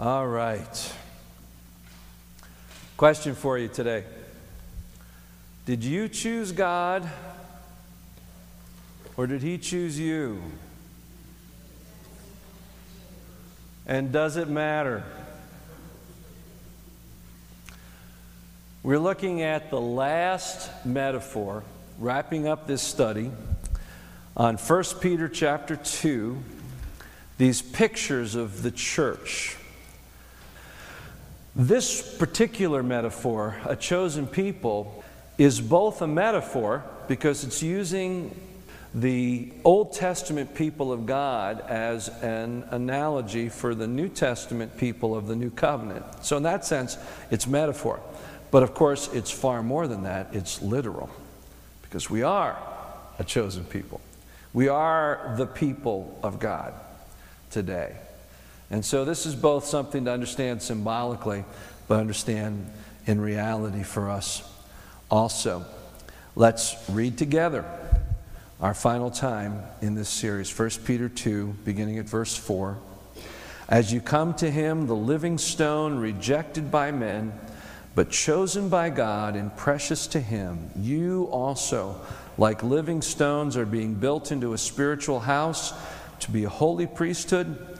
All right. Question for you today Did you choose God or did He choose you? And does it matter? We're looking at the last metaphor, wrapping up this study on 1 Peter chapter 2, these pictures of the church. This particular metaphor, a chosen people, is both a metaphor because it's using the Old Testament people of God as an analogy for the New Testament people of the New Covenant. So, in that sense, it's metaphor. But of course, it's far more than that, it's literal because we are a chosen people. We are the people of God today. And so, this is both something to understand symbolically, but understand in reality for us also. Let's read together our final time in this series, 1 Peter 2, beginning at verse 4. As you come to him, the living stone rejected by men, but chosen by God and precious to him, you also, like living stones, are being built into a spiritual house to be a holy priesthood,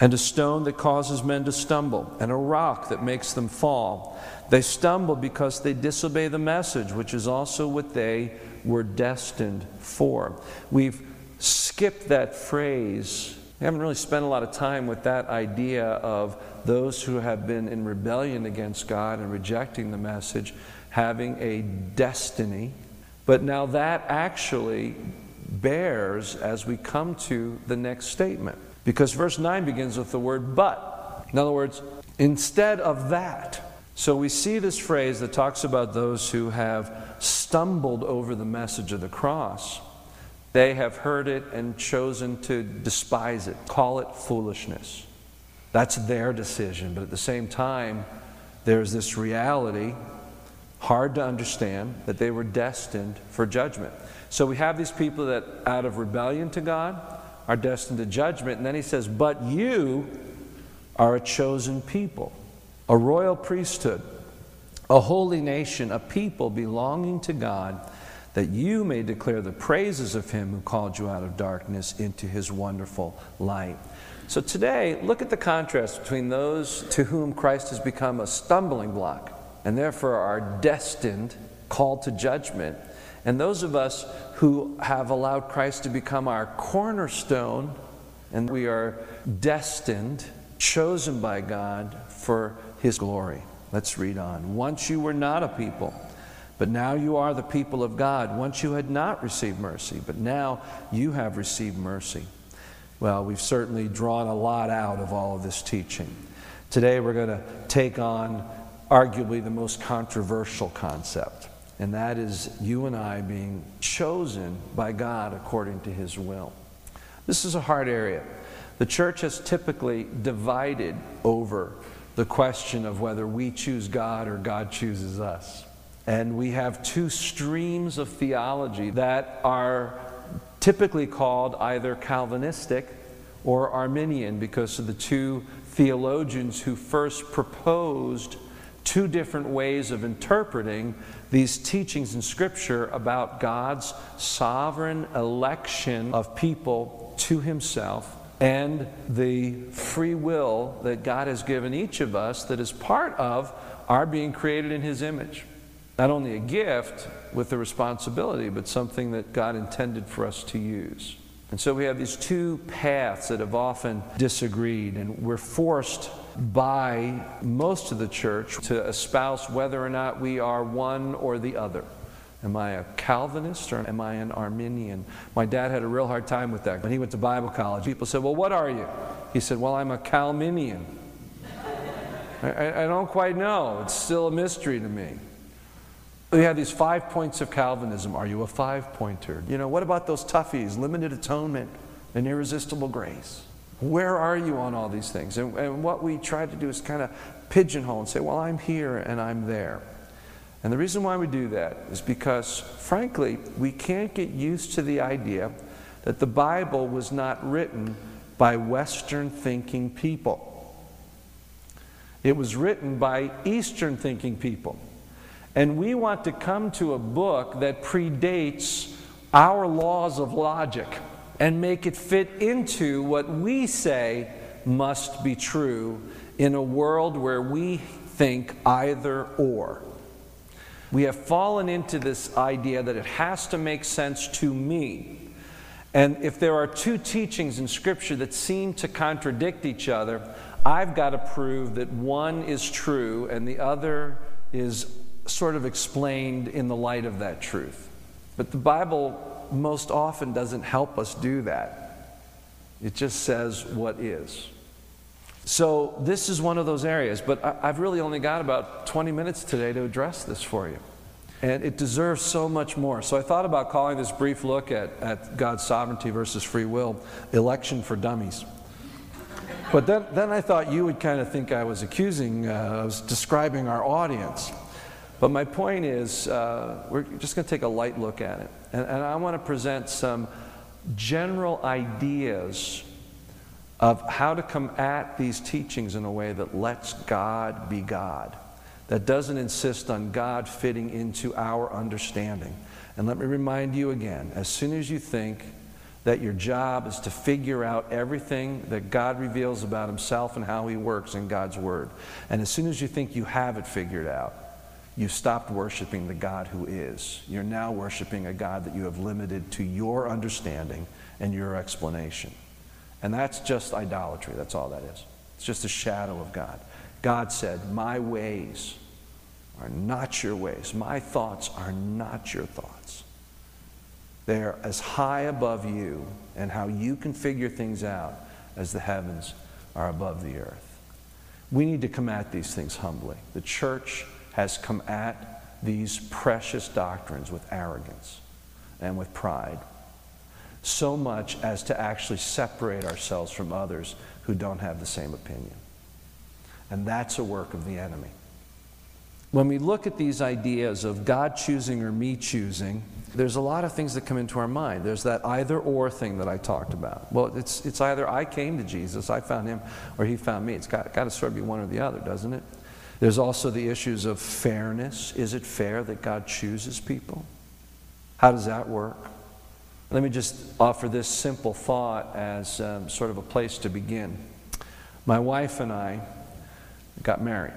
and a stone that causes men to stumble, and a rock that makes them fall. They stumble because they disobey the message, which is also what they were destined for. We've skipped that phrase we haven't really spent a lot of time with that idea of those who have been in rebellion against God and rejecting the message having a destiny. But now that actually bears as we come to the next statement. Because verse 9 begins with the word but. In other words, instead of that. So we see this phrase that talks about those who have stumbled over the message of the cross. They have heard it and chosen to despise it, call it foolishness. That's their decision. But at the same time, there's this reality, hard to understand, that they were destined for judgment. So we have these people that, out of rebellion to God, are destined to judgment. And then he says, But you are a chosen people, a royal priesthood, a holy nation, a people belonging to God that you may declare the praises of him who called you out of darkness into his wonderful light. So today, look at the contrast between those to whom Christ has become a stumbling block and therefore are destined, called to judgment, and those of us who have allowed Christ to become our cornerstone and we are destined, chosen by God for his glory. Let's read on. Once you were not a people but now you are the people of God. Once you had not received mercy, but now you have received mercy. Well, we've certainly drawn a lot out of all of this teaching. Today we're going to take on arguably the most controversial concept, and that is you and I being chosen by God according to His will. This is a hard area. The church has typically divided over the question of whether we choose God or God chooses us. And we have two streams of theology that are typically called either Calvinistic or Arminian because of the two theologians who first proposed two different ways of interpreting these teachings in Scripture about God's sovereign election of people to Himself and the free will that God has given each of us that is part of our being created in His image not only a gift with a responsibility, but something that God intended for us to use. And so we have these two paths that have often disagreed, and we're forced by most of the church to espouse whether or not we are one or the other. Am I a Calvinist or am I an Arminian? My dad had a real hard time with that. When he went to Bible college, people said, Well, what are you? He said, Well, I'm a Calminian. I, I don't quite know. It's still a mystery to me. We have these five points of Calvinism. Are you a five pointer? You know, what about those toughies? Limited atonement and irresistible grace. Where are you on all these things? And, and what we try to do is kind of pigeonhole and say, well, I'm here and I'm there. And the reason why we do that is because, frankly, we can't get used to the idea that the Bible was not written by Western thinking people. It was written by Eastern thinking people. And we want to come to a book that predates our laws of logic and make it fit into what we say must be true in a world where we think either or. We have fallen into this idea that it has to make sense to me. And if there are two teachings in Scripture that seem to contradict each other, I've got to prove that one is true and the other is sort of explained in the light of that truth. But the Bible most often doesn't help us do that, it just says what is. So, this is one of those areas, but I've really only got about 20 minutes today to address this for you. And it deserves so much more. So, I thought about calling this brief look at, at God's sovereignty versus free will election for dummies. But then, then I thought you would kind of think I was accusing, uh, I was describing our audience. But my point is, uh, we're just going to take a light look at it. And, and I want to present some general ideas of how to come at these teachings in a way that lets God be God, that doesn't insist on God fitting into our understanding. And let me remind you again as soon as you think that your job is to figure out everything that God reveals about Himself and how He works in God's Word, and as soon as you think you have it figured out, You've stopped worshiping the God who is. You're now worshiping a God that you have limited to your understanding and your explanation. And that's just idolatry. That's all that is. It's just a shadow of God. God said, My ways are not your ways. My thoughts are not your thoughts. They're as high above you and how you can figure things out as the heavens are above the earth. We need to come at these things humbly. The church has come at these precious doctrines with arrogance and with pride so much as to actually separate ourselves from others who don't have the same opinion. And that's a work of the enemy. When we look at these ideas of God choosing or me choosing, there's a lot of things that come into our mind. There's that either or thing that I talked about. Well, it's, it's either I came to Jesus, I found him, or he found me. It's got, got to sort of be one or the other, doesn't it? There's also the issues of fairness. Is it fair that God chooses people? How does that work? Let me just offer this simple thought as um, sort of a place to begin. My wife and I got married.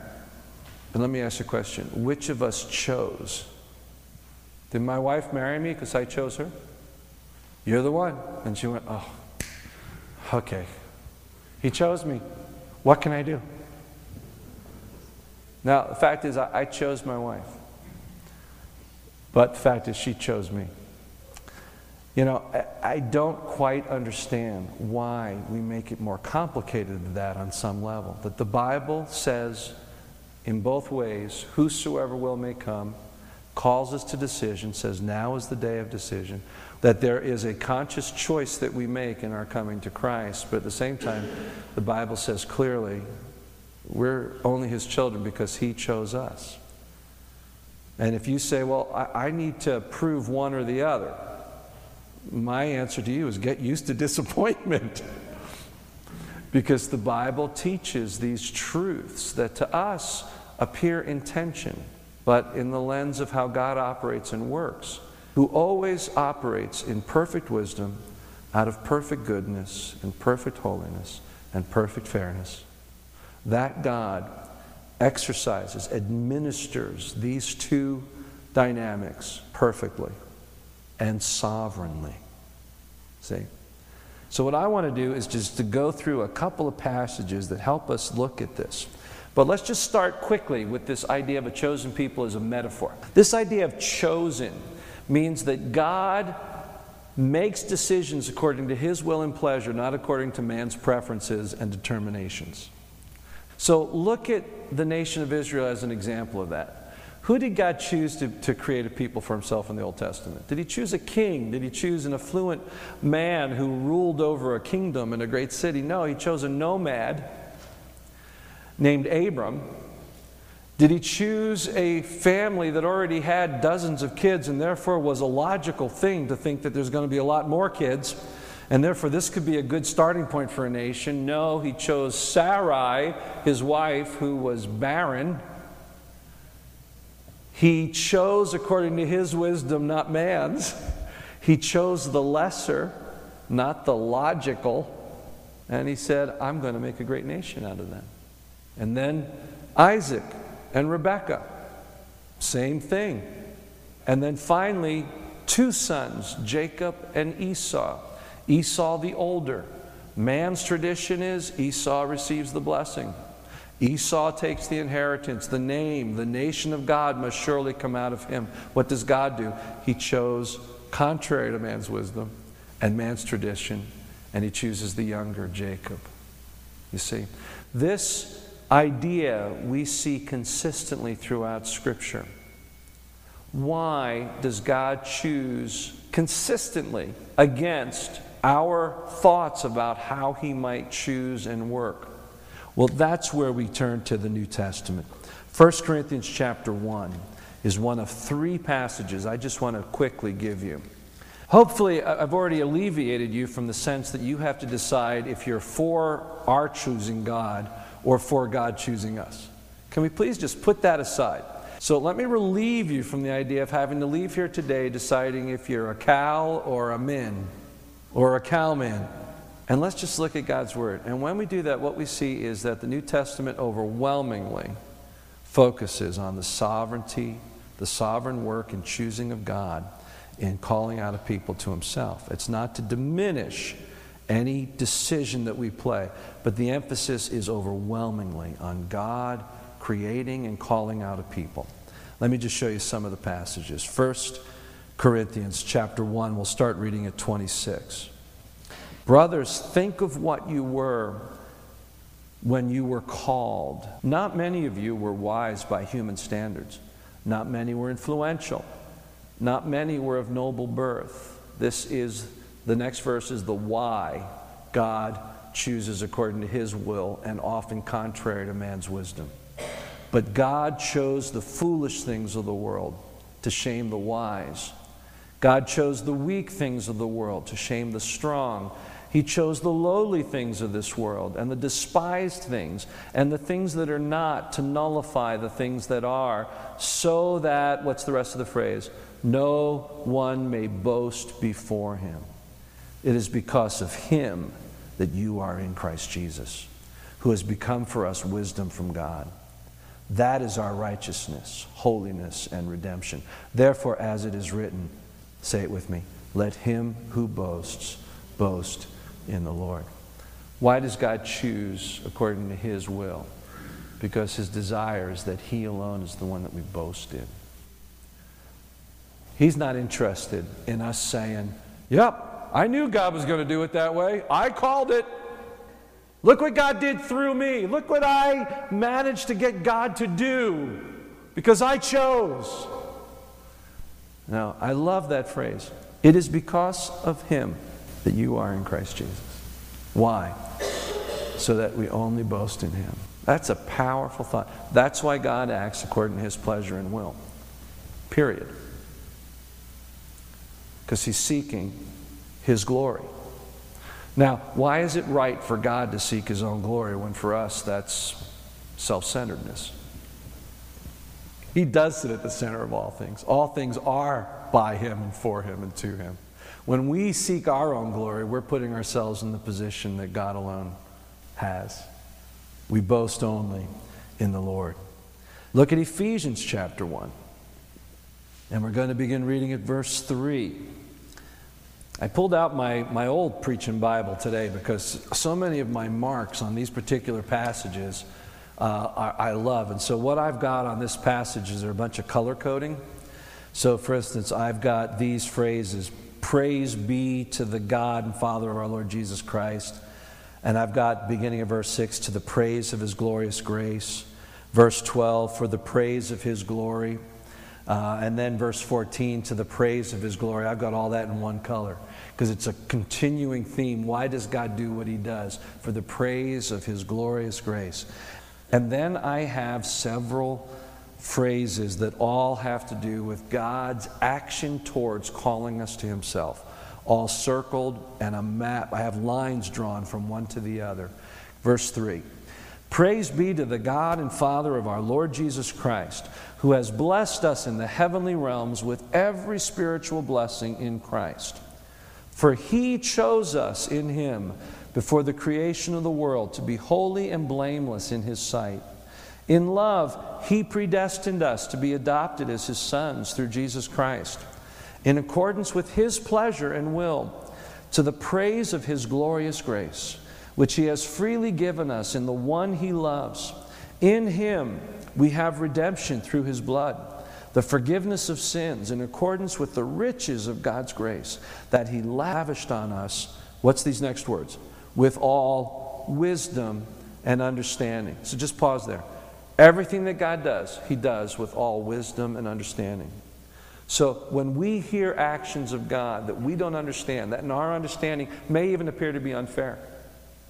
But let me ask you a question which of us chose? Did my wife marry me because I chose her? You're the one. And she went, Oh, okay. He chose me. What can I do? Now, the fact is, I, I chose my wife. But the fact is, she chose me. You know, I don't quite understand why we make it more complicated than that on some level. That the Bible says in both ways, whosoever will may come, calls us to decision, says now is the day of decision, that there is a conscious choice that we make in our coming to Christ, but at the same time, the Bible says clearly, we're only his children because he chose us. And if you say, well, I, I need to prove one or the other, my answer to you is get used to disappointment. because the Bible teaches these truths that to us appear in tension, but in the lens of how God operates and works, who always operates in perfect wisdom, out of perfect goodness and perfect holiness and perfect fairness. That God exercises, administers these two dynamics perfectly and sovereignly. See? So, what I want to do is just to go through a couple of passages that help us look at this. But let's just start quickly with this idea of a chosen people as a metaphor. This idea of chosen means that God makes decisions according to his will and pleasure, not according to man's preferences and determinations. So look at the nation of Israel as an example of that. Who did God choose to, to create a people for himself in the Old Testament? Did he choose a king? Did he choose an affluent man who ruled over a kingdom in a great city? No, he chose a nomad named Abram. Did he choose a family that already had dozens of kids and therefore was a logical thing to think that there's going to be a lot more kids? And therefore, this could be a good starting point for a nation. No, he chose Sarai, his wife, who was barren he chose according to his wisdom, not man's. He chose the lesser, not the logical. And he said, I'm going to make a great nation out of them. And then Isaac and Rebekah, same thing. And then finally, two sons, Jacob and Esau. Esau the older. Man's tradition is Esau receives the blessing. Esau takes the inheritance, the name, the nation of God must surely come out of him. What does God do? He chose contrary to man's wisdom and man's tradition, and he chooses the younger Jacob. You see, this idea we see consistently throughout Scripture. Why does God choose consistently against our thoughts about how he might choose and work? Well, that's where we turn to the New Testament. 1 Corinthians chapter 1 is one of three passages I just want to quickly give you. Hopefully, I've already alleviated you from the sense that you have to decide if you're for our choosing God or for God choosing us. Can we please just put that aside? So let me relieve you from the idea of having to leave here today deciding if you're a cow or a min or a cowman and let's just look at God's Word. And when we do that, what we see is that the New Testament overwhelmingly focuses on the sovereignty, the sovereign work and choosing of God in calling out a people to Himself. It's not to diminish any decision that we play, but the emphasis is overwhelmingly on God creating and calling out a people. Let me just show you some of the passages. First Corinthians chapter 1, we'll start reading at 26. Brothers, think of what you were when you were called. Not many of you were wise by human standards. Not many were influential. Not many were of noble birth. This is the next verse is the why God chooses according to his will and often contrary to man's wisdom. But God chose the foolish things of the world to shame the wise. God chose the weak things of the world to shame the strong. He chose the lowly things of this world and the despised things and the things that are not to nullify the things that are, so that, what's the rest of the phrase? No one may boast before him. It is because of him that you are in Christ Jesus, who has become for us wisdom from God. That is our righteousness, holiness, and redemption. Therefore, as it is written, say it with me let him who boasts boast in the Lord. Why does God choose according to His will? Because His desire is that He alone is the one that we boast in. He's not interested in us saying, Yep, I knew God was going to do it that way. I called it. Look what God did through me. Look what I managed to get God to do because I chose. Now, I love that phrase. It is because of Him that you are in Christ Jesus. Why? So that we only boast in Him. That's a powerful thought. That's why God acts according to His pleasure and will. Period. Because He's seeking His glory. Now, why is it right for God to seek His own glory when for us that's self centeredness? He does sit at the center of all things. All things are by Him and for Him and to Him. When we seek our own glory, we're putting ourselves in the position that God alone has. We boast only in the Lord. Look at Ephesians chapter 1. And we're going to begin reading at verse 3. I pulled out my, my old preaching Bible today because so many of my marks on these particular passages uh, I, I love. And so, what I've got on this passage is there a bunch of color coding. So, for instance, I've got these phrases Praise be to the God and Father of our Lord Jesus Christ. And I've got beginning of verse 6 to the praise of his glorious grace. Verse 12, for the praise of his glory. Uh, and then verse 14, to the praise of his glory. I've got all that in one color because it's a continuing theme. Why does God do what he does? For the praise of his glorious grace. And then I have several phrases that all have to do with God's action towards calling us to himself. All circled and a map. I have lines drawn from one to the other. Verse 3 Praise be to the God and Father of our Lord Jesus Christ, who has blessed us in the heavenly realms with every spiritual blessing in Christ. For he chose us in him before the creation of the world to be holy and blameless in his sight. In love, he predestined us to be adopted as his sons through Jesus Christ, in accordance with his pleasure and will, to the praise of his glorious grace which he has freely given us in the one he loves. In him we have redemption through his blood, the forgiveness of sins in accordance with the riches of God's grace that he lavished on us. What's these next words? With all wisdom and understanding. So just pause there. Everything that God does, he does with all wisdom and understanding. So when we hear actions of God that we don't understand, that in our understanding may even appear to be unfair,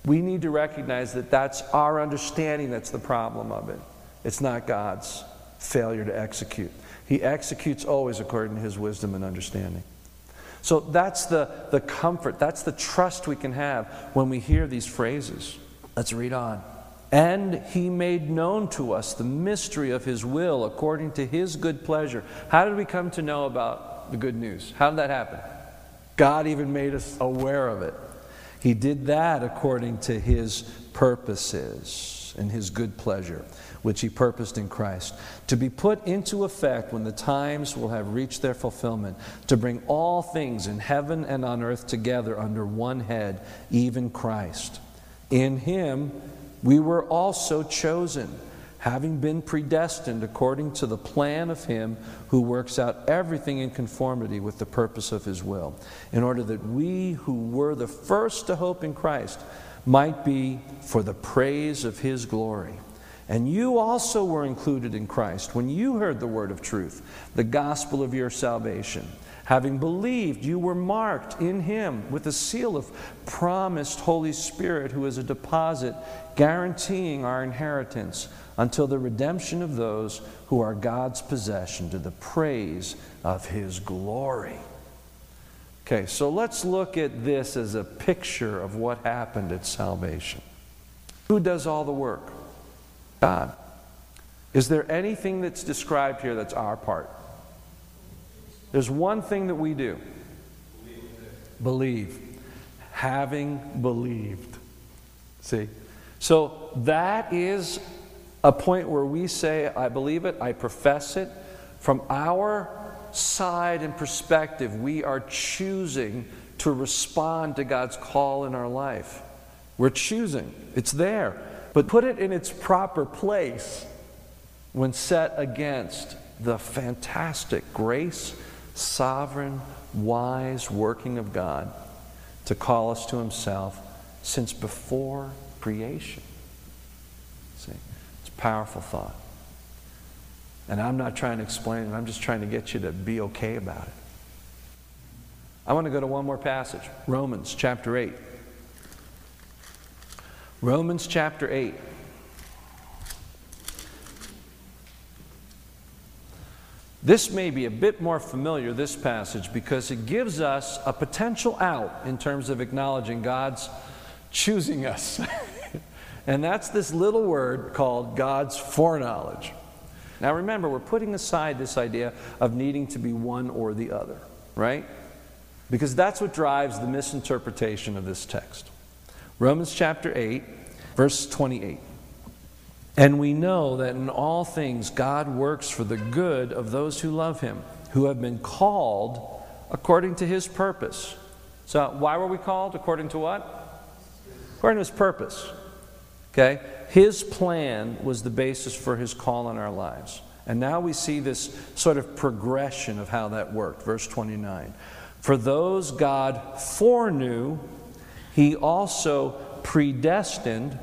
we need to recognize that that's our understanding that's the problem of it. It's not God's failure to execute. He executes always according to his wisdom and understanding. So that's the, the comfort, that's the trust we can have when we hear these phrases. Let's read on. And he made known to us the mystery of his will according to his good pleasure. How did we come to know about the good news? How did that happen? God even made us aware of it. He did that according to his purposes and his good pleasure, which he purposed in Christ, to be put into effect when the times will have reached their fulfillment, to bring all things in heaven and on earth together under one head, even Christ. In him we were also chosen having been predestined according to the plan of Him who works out everything in conformity with the purpose of His will, in order that we who were the first to hope in Christ might be for the praise of His glory. And you also were included in Christ when you heard the word of truth, the gospel of your salvation. Having believed, you were marked in him with the seal of promised Holy Spirit, who is a deposit guaranteeing our inheritance until the redemption of those who are God's possession to the praise of his glory. Okay, so let's look at this as a picture of what happened at salvation. Who does all the work? God. Is there anything that's described here that's our part? There's one thing that we do believe. Having believed. See? So that is a point where we say, I believe it, I profess it. From our side and perspective, we are choosing to respond to God's call in our life. We're choosing, it's there. But put it in its proper place when set against the fantastic grace, sovereign, wise working of God to call us to Himself since before creation See, it's a powerful thought. And I'm not trying to explain it, I'm just trying to get you to be okay about it. I want to go to one more passage Romans chapter 8. Romans chapter 8. This may be a bit more familiar, this passage, because it gives us a potential out in terms of acknowledging God's choosing us. And that's this little word called God's foreknowledge. Now remember, we're putting aside this idea of needing to be one or the other, right? Because that's what drives the misinterpretation of this text. Romans chapter 8, verse 28. And we know that in all things God works for the good of those who love him, who have been called according to his purpose. So, why were we called? According to what? According to his purpose. Okay? His plan was the basis for his call in our lives. And now we see this sort of progression of how that worked. Verse 29. For those God foreknew, he also predestined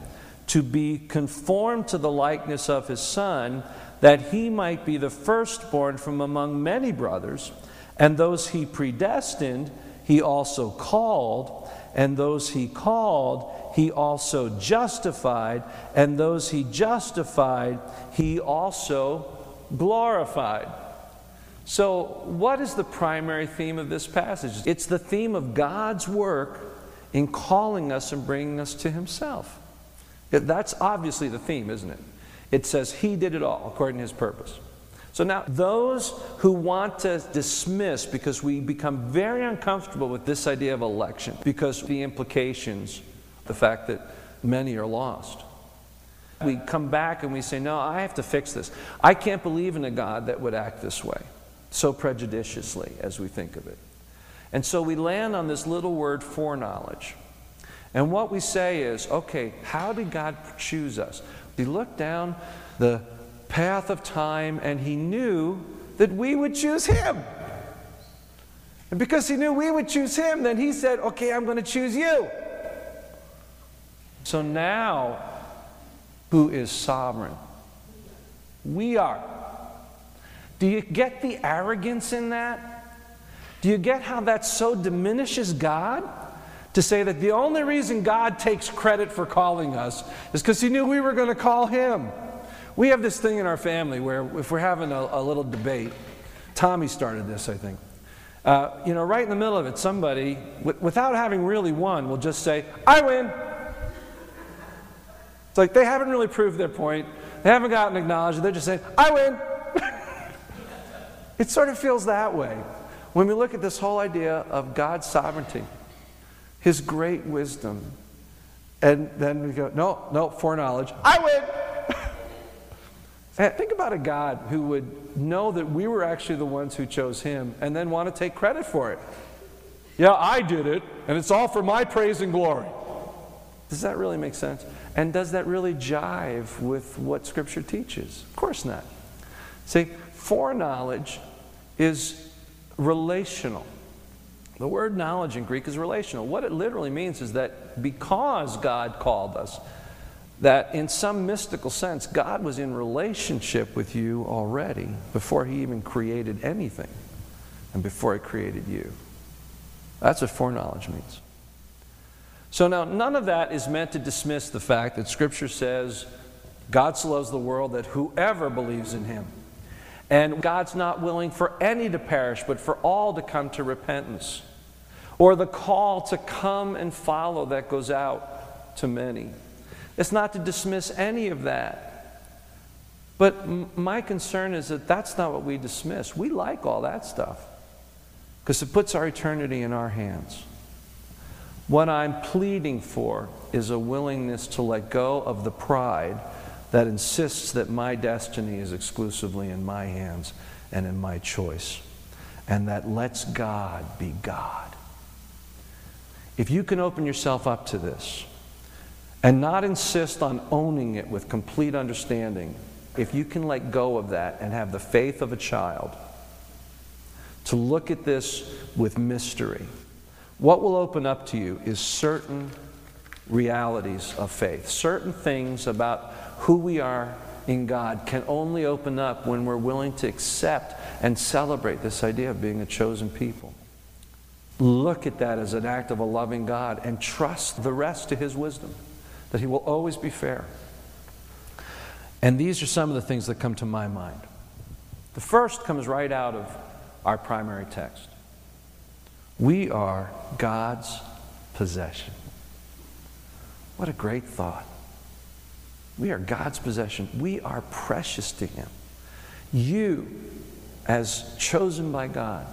to be conformed to the likeness of his Son, that he might be the firstborn from among many brothers. And those he predestined, he also called. And those he called, he also justified. And those he justified, he also glorified. So, what is the primary theme of this passage? It's the theme of God's work in calling us and bringing us to himself. That's obviously the theme, isn't it? It says he did it all according to his purpose. So now, those who want to dismiss, because we become very uncomfortable with this idea of election, because the implications, the fact that many are lost. We come back and we say, No, I have to fix this. I can't believe in a God that would act this way, so prejudiciously as we think of it. And so we land on this little word foreknowledge. And what we say is, okay, how did God choose us? He looked down the path of time and he knew that we would choose him. And because he knew we would choose him, then he said, okay, I'm going to choose you. So now, who is sovereign? We are. Do you get the arrogance in that? Do you get how that so diminishes God? to say that the only reason God takes credit for calling us is because He knew we were going to call Him. We have this thing in our family where if we're having a, a little debate, Tommy started this, I think. Uh, you know, right in the middle of it, somebody, w- without having really won, will just say, I win. It's like they haven't really proved their point. They haven't gotten acknowledged. They're just saying, I win. it sort of feels that way when we look at this whole idea of God's sovereignty his great wisdom. And then we go, no, no, foreknowledge. I win. Think about a God who would know that we were actually the ones who chose him and then want to take credit for it. Yeah, I did it, and it's all for my praise and glory. Does that really make sense? And does that really jive with what Scripture teaches? Of course not. See, foreknowledge is relational. The word knowledge in Greek is relational. What it literally means is that because God called us, that in some mystical sense, God was in relationship with you already before He even created anything and before He created you. That's what foreknowledge means. So now, none of that is meant to dismiss the fact that Scripture says God so loves the world that whoever believes in Him. And God's not willing for any to perish, but for all to come to repentance or the call to come and follow that goes out to many. It's not to dismiss any of that. But my concern is that that's not what we dismiss. We like all that stuff because it puts our eternity in our hands. What I'm pleading for is a willingness to let go of the pride that insists that my destiny is exclusively in my hands and in my choice, and that lets God be God. If you can open yourself up to this and not insist on owning it with complete understanding, if you can let go of that and have the faith of a child to look at this with mystery, what will open up to you is certain realities of faith. Certain things about who we are in God can only open up when we're willing to accept and celebrate this idea of being a chosen people. Look at that as an act of a loving God and trust the rest to His wisdom, that He will always be fair. And these are some of the things that come to my mind. The first comes right out of our primary text. We are God's possession. What a great thought. We are God's possession. We are precious to Him. You, as chosen by God,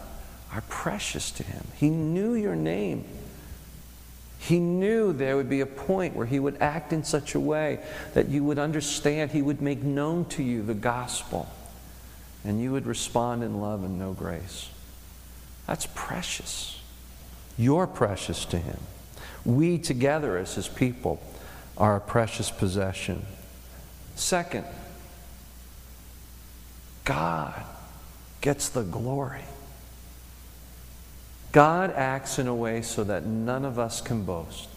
are precious to him. He knew your name. He knew there would be a point where he would act in such a way that you would understand, he would make known to you the gospel, and you would respond in love and know grace. That's precious. You're precious to him. We together as his people are a precious possession. Second, God gets the glory. God acts in a way so that none of us can boast.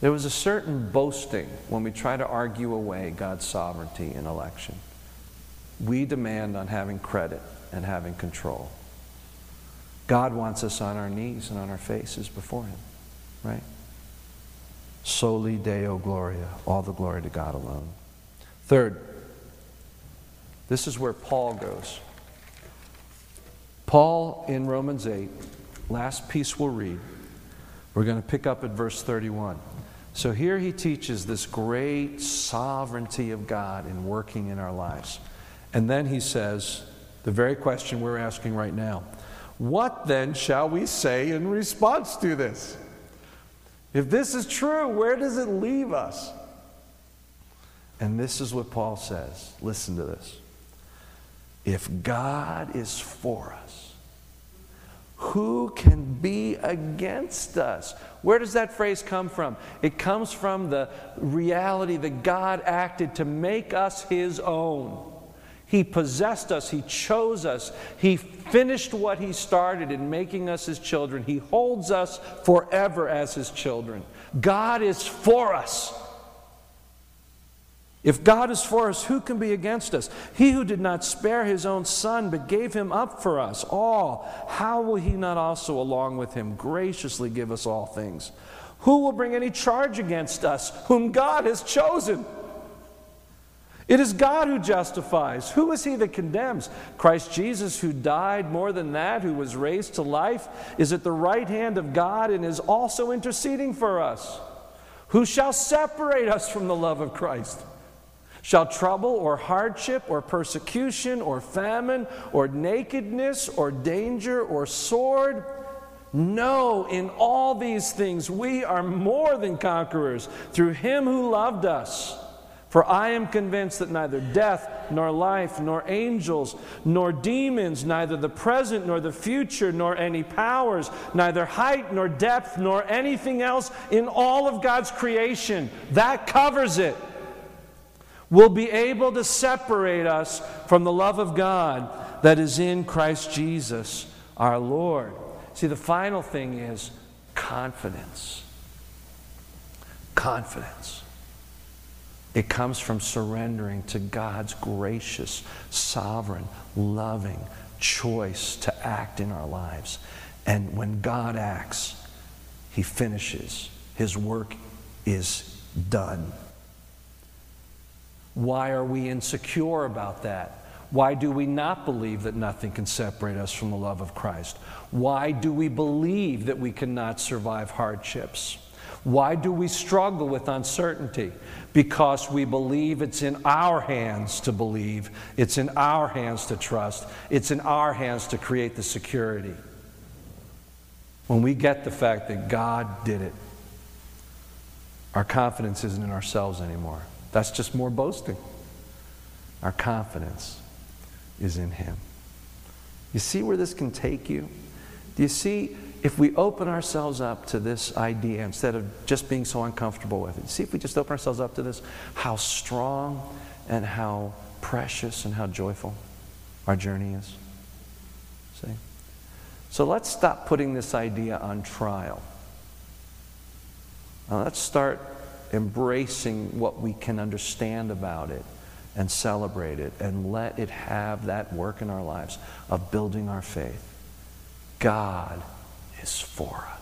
There was a certain boasting when we try to argue away God's sovereignty in election. We demand on having credit and having control. God wants us on our knees and on our faces before Him, right? Soli Deo Gloria, all the glory to God alone. Third, this is where Paul goes. Paul in Romans 8, last piece we'll read, we're going to pick up at verse 31. So here he teaches this great sovereignty of God in working in our lives. And then he says, the very question we're asking right now what then shall we say in response to this? If this is true, where does it leave us? And this is what Paul says. Listen to this. If God is for us, who can be against us? Where does that phrase come from? It comes from the reality that God acted to make us his own. He possessed us, He chose us, He finished what He started in making us His children. He holds us forever as His children. God is for us. If God is for us, who can be against us? He who did not spare his own son, but gave him up for us all, how will he not also, along with him, graciously give us all things? Who will bring any charge against us, whom God has chosen? It is God who justifies. Who is he that condemns? Christ Jesus, who died more than that, who was raised to life, is at the right hand of God and is also interceding for us. Who shall separate us from the love of Christ? Shall trouble or hardship or persecution or famine or nakedness or danger or sword? No, in all these things we are more than conquerors through him who loved us. For I am convinced that neither death, nor life, nor angels, nor demons, neither the present nor the future, nor any powers, neither height nor depth, nor anything else in all of God's creation, that covers it will be able to separate us from the love of God that is in Christ Jesus our Lord. See, the final thing is confidence. Confidence. It comes from surrendering to God's gracious, sovereign, loving choice to act in our lives. And when God acts, He finishes. His work is done. Why are we insecure about that? Why do we not believe that nothing can separate us from the love of Christ? Why do we believe that we cannot survive hardships? Why do we struggle with uncertainty? Because we believe it's in our hands to believe, it's in our hands to trust, it's in our hands to create the security. When we get the fact that God did it, our confidence isn't in ourselves anymore. That's just more boasting. Our confidence is in Him. You see where this can take you? Do you see if we open ourselves up to this idea instead of just being so uncomfortable with it? See if we just open ourselves up to this, how strong and how precious and how joyful our journey is. See? So let's stop putting this idea on trial. Now let's start embracing what we can understand about it and celebrate it and let it have that work in our lives of building our faith. God is for.